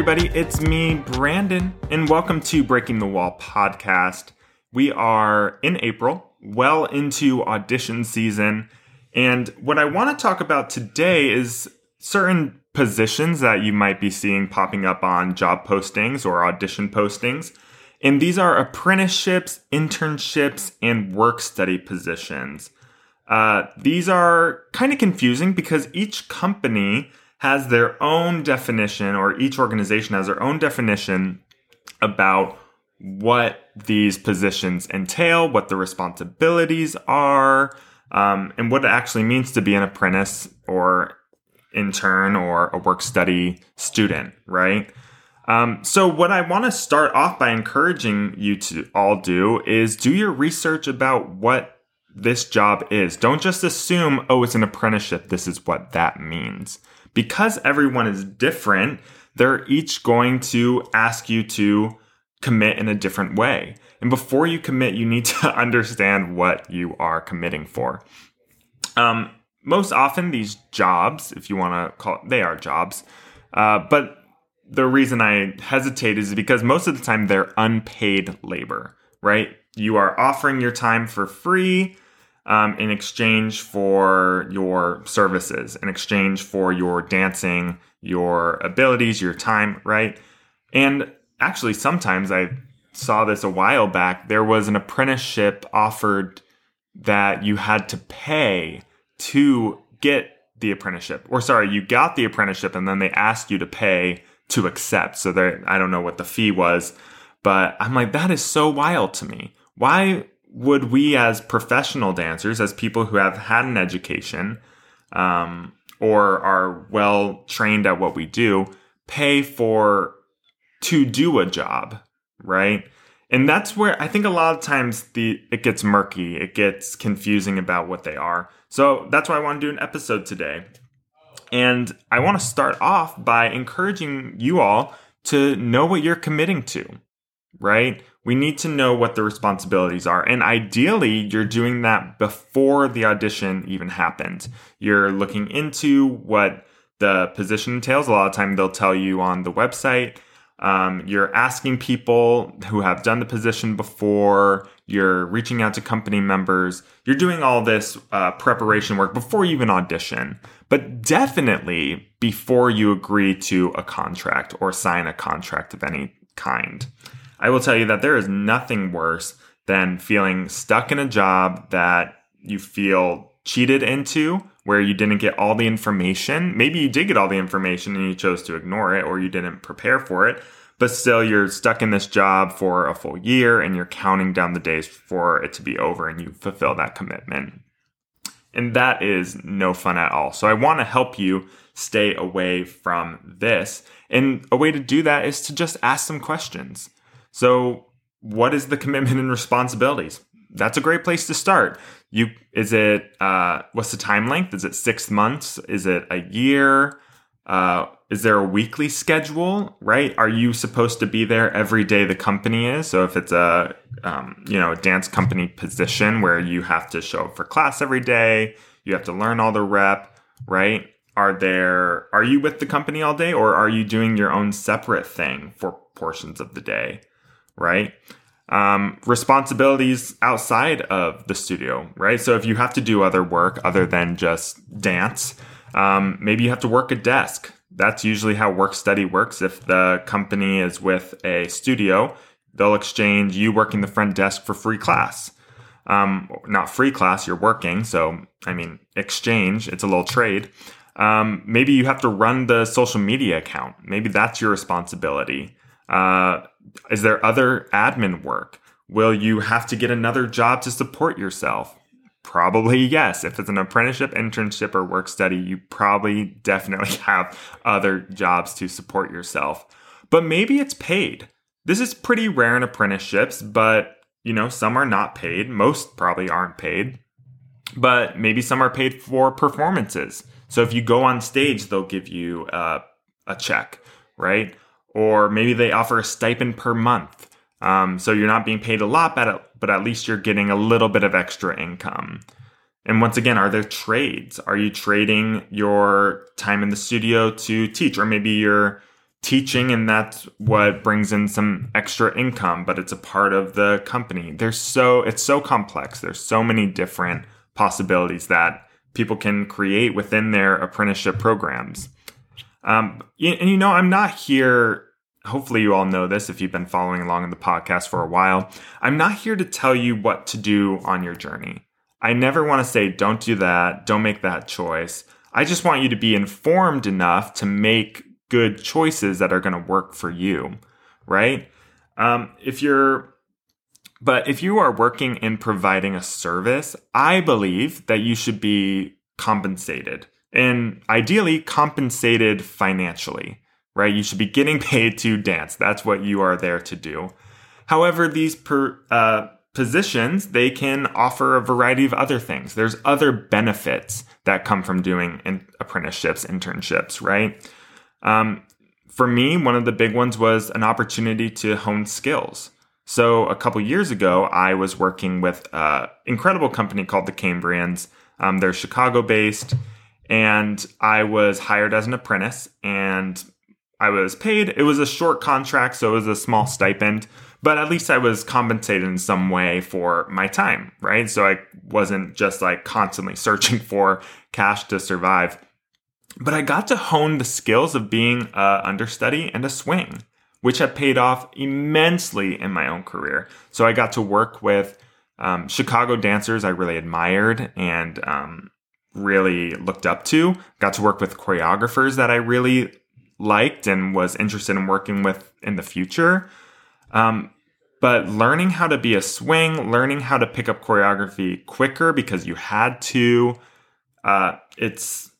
Everybody, it's me, Brandon, and welcome to Breaking the Wall podcast. We are in April, well into audition season, and what I want to talk about today is certain positions that you might be seeing popping up on job postings or audition postings. And these are apprenticeships, internships, and work study positions. Uh, these are kind of confusing because each company has their own definition, or each organization has their own definition about what these positions entail, what the responsibilities are, um, and what it actually means to be an apprentice or intern or a work study student, right? Um, so, what I want to start off by encouraging you to all do is do your research about what this job is. Don't just assume, oh, it's an apprenticeship. This is what that means because everyone is different, they're each going to ask you to commit in a different way. And before you commit, you need to understand what you are committing for. Um, most often, these jobs, if you want to call it, they are jobs. Uh, but the reason I hesitate is because most of the time they're unpaid labor, right? You are offering your time for free um, in exchange for your services, in exchange for your dancing, your abilities, your time, right? And actually, sometimes I saw this a while back. There was an apprenticeship offered that you had to pay to get the apprenticeship. Or sorry, you got the apprenticeship and then they asked you to pay to accept. So there, I don't know what the fee was, but I'm like, that is so wild to me. Why would we as professional dancers, as people who have had an education um, or are well trained at what we do, pay for to do a job, right? And that's where I think a lot of times the it gets murky, it gets confusing about what they are. So that's why I want to do an episode today. And I want to start off by encouraging you all to know what you're committing to, right? we need to know what the responsibilities are. And ideally, you're doing that before the audition even happened. You're looking into what the position entails. A lot of time they'll tell you on the website. Um, you're asking people who have done the position before. You're reaching out to company members. You're doing all this uh, preparation work before you even audition, but definitely before you agree to a contract or sign a contract of any kind. I will tell you that there is nothing worse than feeling stuck in a job that you feel cheated into, where you didn't get all the information. Maybe you did get all the information and you chose to ignore it or you didn't prepare for it, but still you're stuck in this job for a full year and you're counting down the days for it to be over and you fulfill that commitment. And that is no fun at all. So I want to help you stay away from this. And a way to do that is to just ask some questions. So, what is the commitment and responsibilities? That's a great place to start. You is it uh, what's the time length? Is it six months? Is it a year? Uh, is there a weekly schedule? Right? Are you supposed to be there every day the company is? So if it's a um, you know a dance company position where you have to show up for class every day, you have to learn all the rep, right? Are there are you with the company all day or are you doing your own separate thing for portions of the day? Right? Um, responsibilities outside of the studio, right? So if you have to do other work other than just dance, um, maybe you have to work a desk. That's usually how work study works. If the company is with a studio, they'll exchange you working the front desk for free class. Um, not free class, you're working. So, I mean, exchange, it's a little trade. Um, maybe you have to run the social media account. Maybe that's your responsibility. Uh, is there other admin work? Will you have to get another job to support yourself? Probably yes. If it's an apprenticeship, internship, or work study, you probably definitely have other jobs to support yourself. But maybe it's paid. This is pretty rare in apprenticeships, but you know, some are not paid. Most probably aren't paid. But maybe some are paid for performances. So if you go on stage, they'll give you uh, a check, right? Or maybe they offer a stipend per month. Um, so you're not being paid a lot, but but at least you're getting a little bit of extra income. And once again, are there trades? Are you trading your time in the studio to teach, or maybe you're teaching and that's what brings in some extra income but it's a part of the company there's so it's so complex there's so many different possibilities that people can create within their apprenticeship programs um, and you know i'm not here hopefully you all know this if you've been following along in the podcast for a while. I'm not here to tell you what to do on your journey. I never want to say don't do that. Don't make that choice. I just want you to be informed enough to make good choices that are going to work for you, right? Um, if you're, but if you are working in providing a service, I believe that you should be compensated and ideally compensated financially, right? You should be getting paid to dance. That's what you are there to do. However, these per, uh, positions, they can offer a variety of other things. There's other benefits that come from doing in apprenticeships, internships, right? Um, for me, one of the big ones was an opportunity to hone skills. So a couple years ago, I was working with an incredible company called the Cambrians. Um, they're Chicago based, and I was hired as an apprentice, and I was paid. It was a short contract, so it was a small stipend, but at least I was compensated in some way for my time, right? So I wasn't just like constantly searching for cash to survive. But I got to hone the skills of being a understudy and a swing, which have paid off immensely in my own career. So I got to work with um, Chicago dancers I really admired and um, really looked up to. Got to work with choreographers that I really liked and was interested in working with in the future. Um, but learning how to be a swing, learning how to pick up choreography quicker because you had to, uh, it's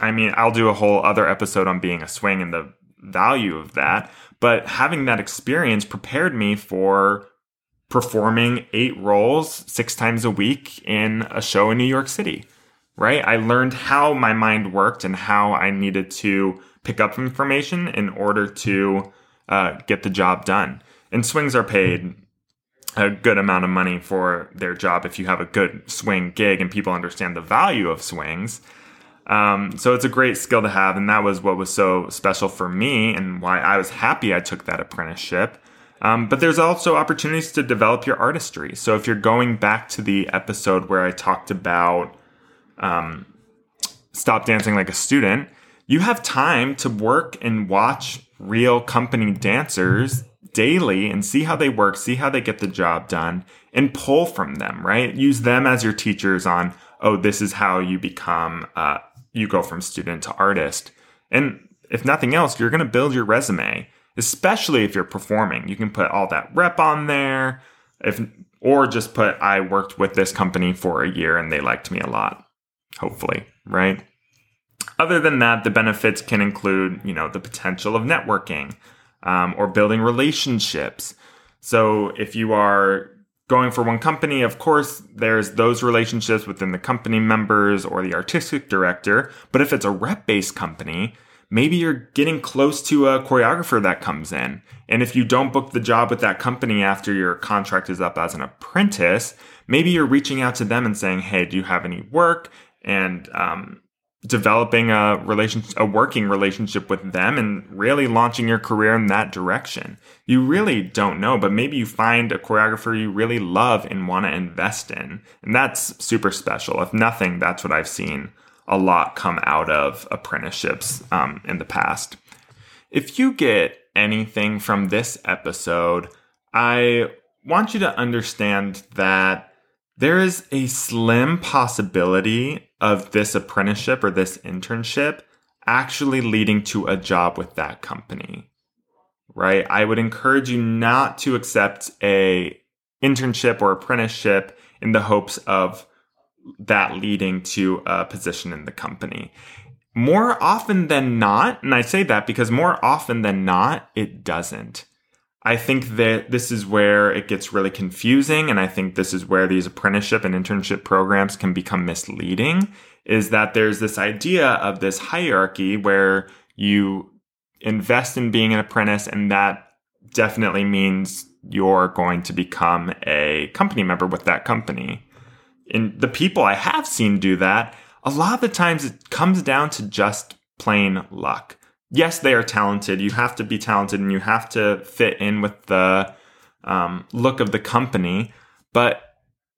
I mean, I'll do a whole other episode on being a swing and the value of that. But having that experience prepared me for performing eight roles six times a week in a show in New York City, right? I learned how my mind worked and how I needed to pick up information in order to uh, get the job done. And swings are paid a good amount of money for their job if you have a good swing gig and people understand the value of swings. Um, so it's a great skill to have, and that was what was so special for me and why I was happy I took that apprenticeship. Um, but there's also opportunities to develop your artistry. So if you're going back to the episode where I talked about um, stop dancing like a student, you have time to work and watch real company dancers daily and see how they work, see how they get the job done, and pull from them, right? Use them as your teachers on, oh, this is how you become uh, you go from student to artist. And if nothing else, you're going to build your resume, especially if you're performing. You can put all that rep on there, if or just put I worked with this company for a year and they liked me a lot. Hopefully, right? Other than that, the benefits can include, you know, the potential of networking um, or building relationships. So if you are going for one company, of course, there's those relationships within the company members or the artistic director. But if it's a rep based company, maybe you're getting close to a choreographer that comes in. And if you don't book the job with that company after your contract is up as an apprentice, maybe you're reaching out to them and saying, Hey, do you have any work? And um, developing a relation a working relationship with them and really launching your career in that direction. You really don't know, but maybe you find a choreographer you really love and want to invest in. And that's super special. If nothing, that's what I've seen a lot come out of apprenticeships um, in the past. If you get anything from this episode, I want you to understand that there is a slim possibility of this apprenticeship or this internship actually leading to a job with that company. Right? I would encourage you not to accept a internship or apprenticeship in the hopes of that leading to a position in the company. More often than not, and I say that because more often than not, it doesn't. I think that this is where it gets really confusing. And I think this is where these apprenticeship and internship programs can become misleading is that there's this idea of this hierarchy where you invest in being an apprentice and that definitely means you're going to become a company member with that company. And the people I have seen do that, a lot of the times it comes down to just plain luck yes, they are talented. You have to be talented and you have to fit in with the um, look of the company. But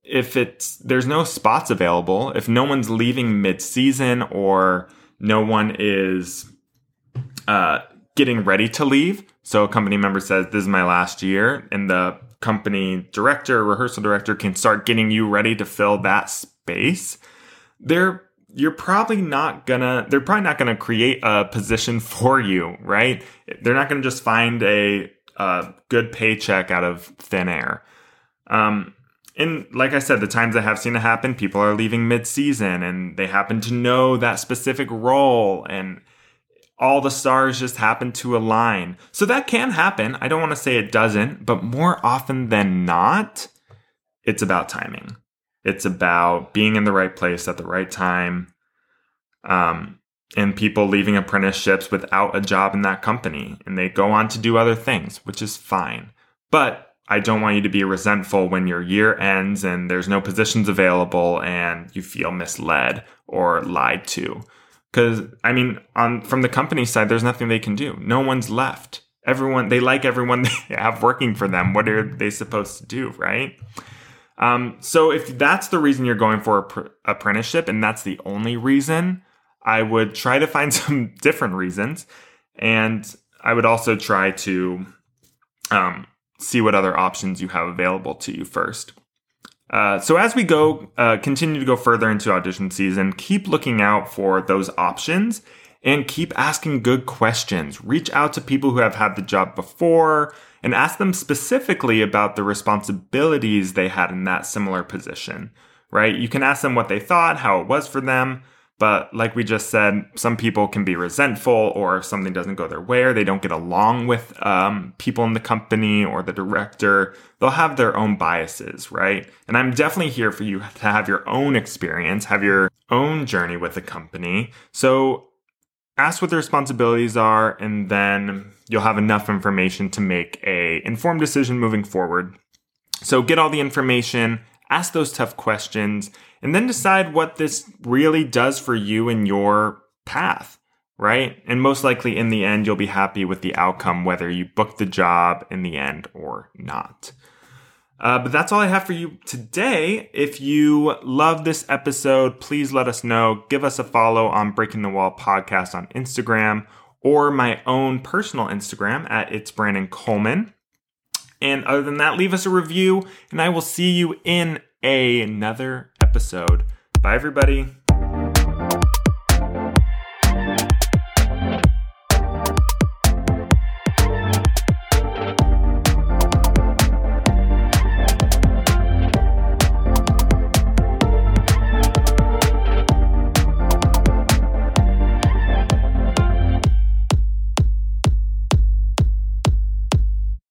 if it's there's no spots available, if no one's leaving mid-season or no one is uh, getting ready to leave, so a company member says, "This is my last year," and the company director, rehearsal director, can start getting you ready to fill that space. They're you're probably not gonna they're probably not gonna create a position for you right they're not gonna just find a, a good paycheck out of thin air um, and like I said, the times I have seen it happen, people are leaving mid-season and they happen to know that specific role and all the stars just happen to align. So that can happen. I don't want to say it doesn't, but more often than not, it's about timing. It's about being in the right place at the right time. Um, and people leaving apprenticeships without a job in that company and they go on to do other things, which is fine. But I don't want you to be resentful when your year ends and there's no positions available and you feel misled or lied to. Cuz I mean, on from the company side there's nothing they can do. No one's left. Everyone they like everyone they have working for them. What are they supposed to do, right? Um, so if that's the reason you're going for pr- apprenticeship and that's the only reason, I would try to find some different reasons, and I would also try to um, see what other options you have available to you first. Uh, so as we go, uh, continue to go further into audition season, keep looking out for those options and keep asking good questions. Reach out to people who have had the job before and ask them specifically about the responsibilities they had in that similar position, right? You can ask them what they thought, how it was for them, but like we just said, some people can be resentful, or if something doesn't go their way, or they don't get along with um, people in the company or the director, they'll have their own biases, right? And I'm definitely here for you to have your own experience, have your own journey with the company. So ask what the responsibilities are, and then you'll have enough information to make a informed decision moving forward. So get all the information, ask those tough questions, and then decide what this really does for you and your path, right? And most likely in the end, you'll be happy with the outcome, whether you book the job in the end or not. Uh, but that's all I have for you today. If you love this episode, please let us know. Give us a follow on Breaking the Wall podcast on Instagram or my own personal Instagram at It's Brandon Coleman. And other than that, leave us a review, and I will see you in another episode. Bye, everybody.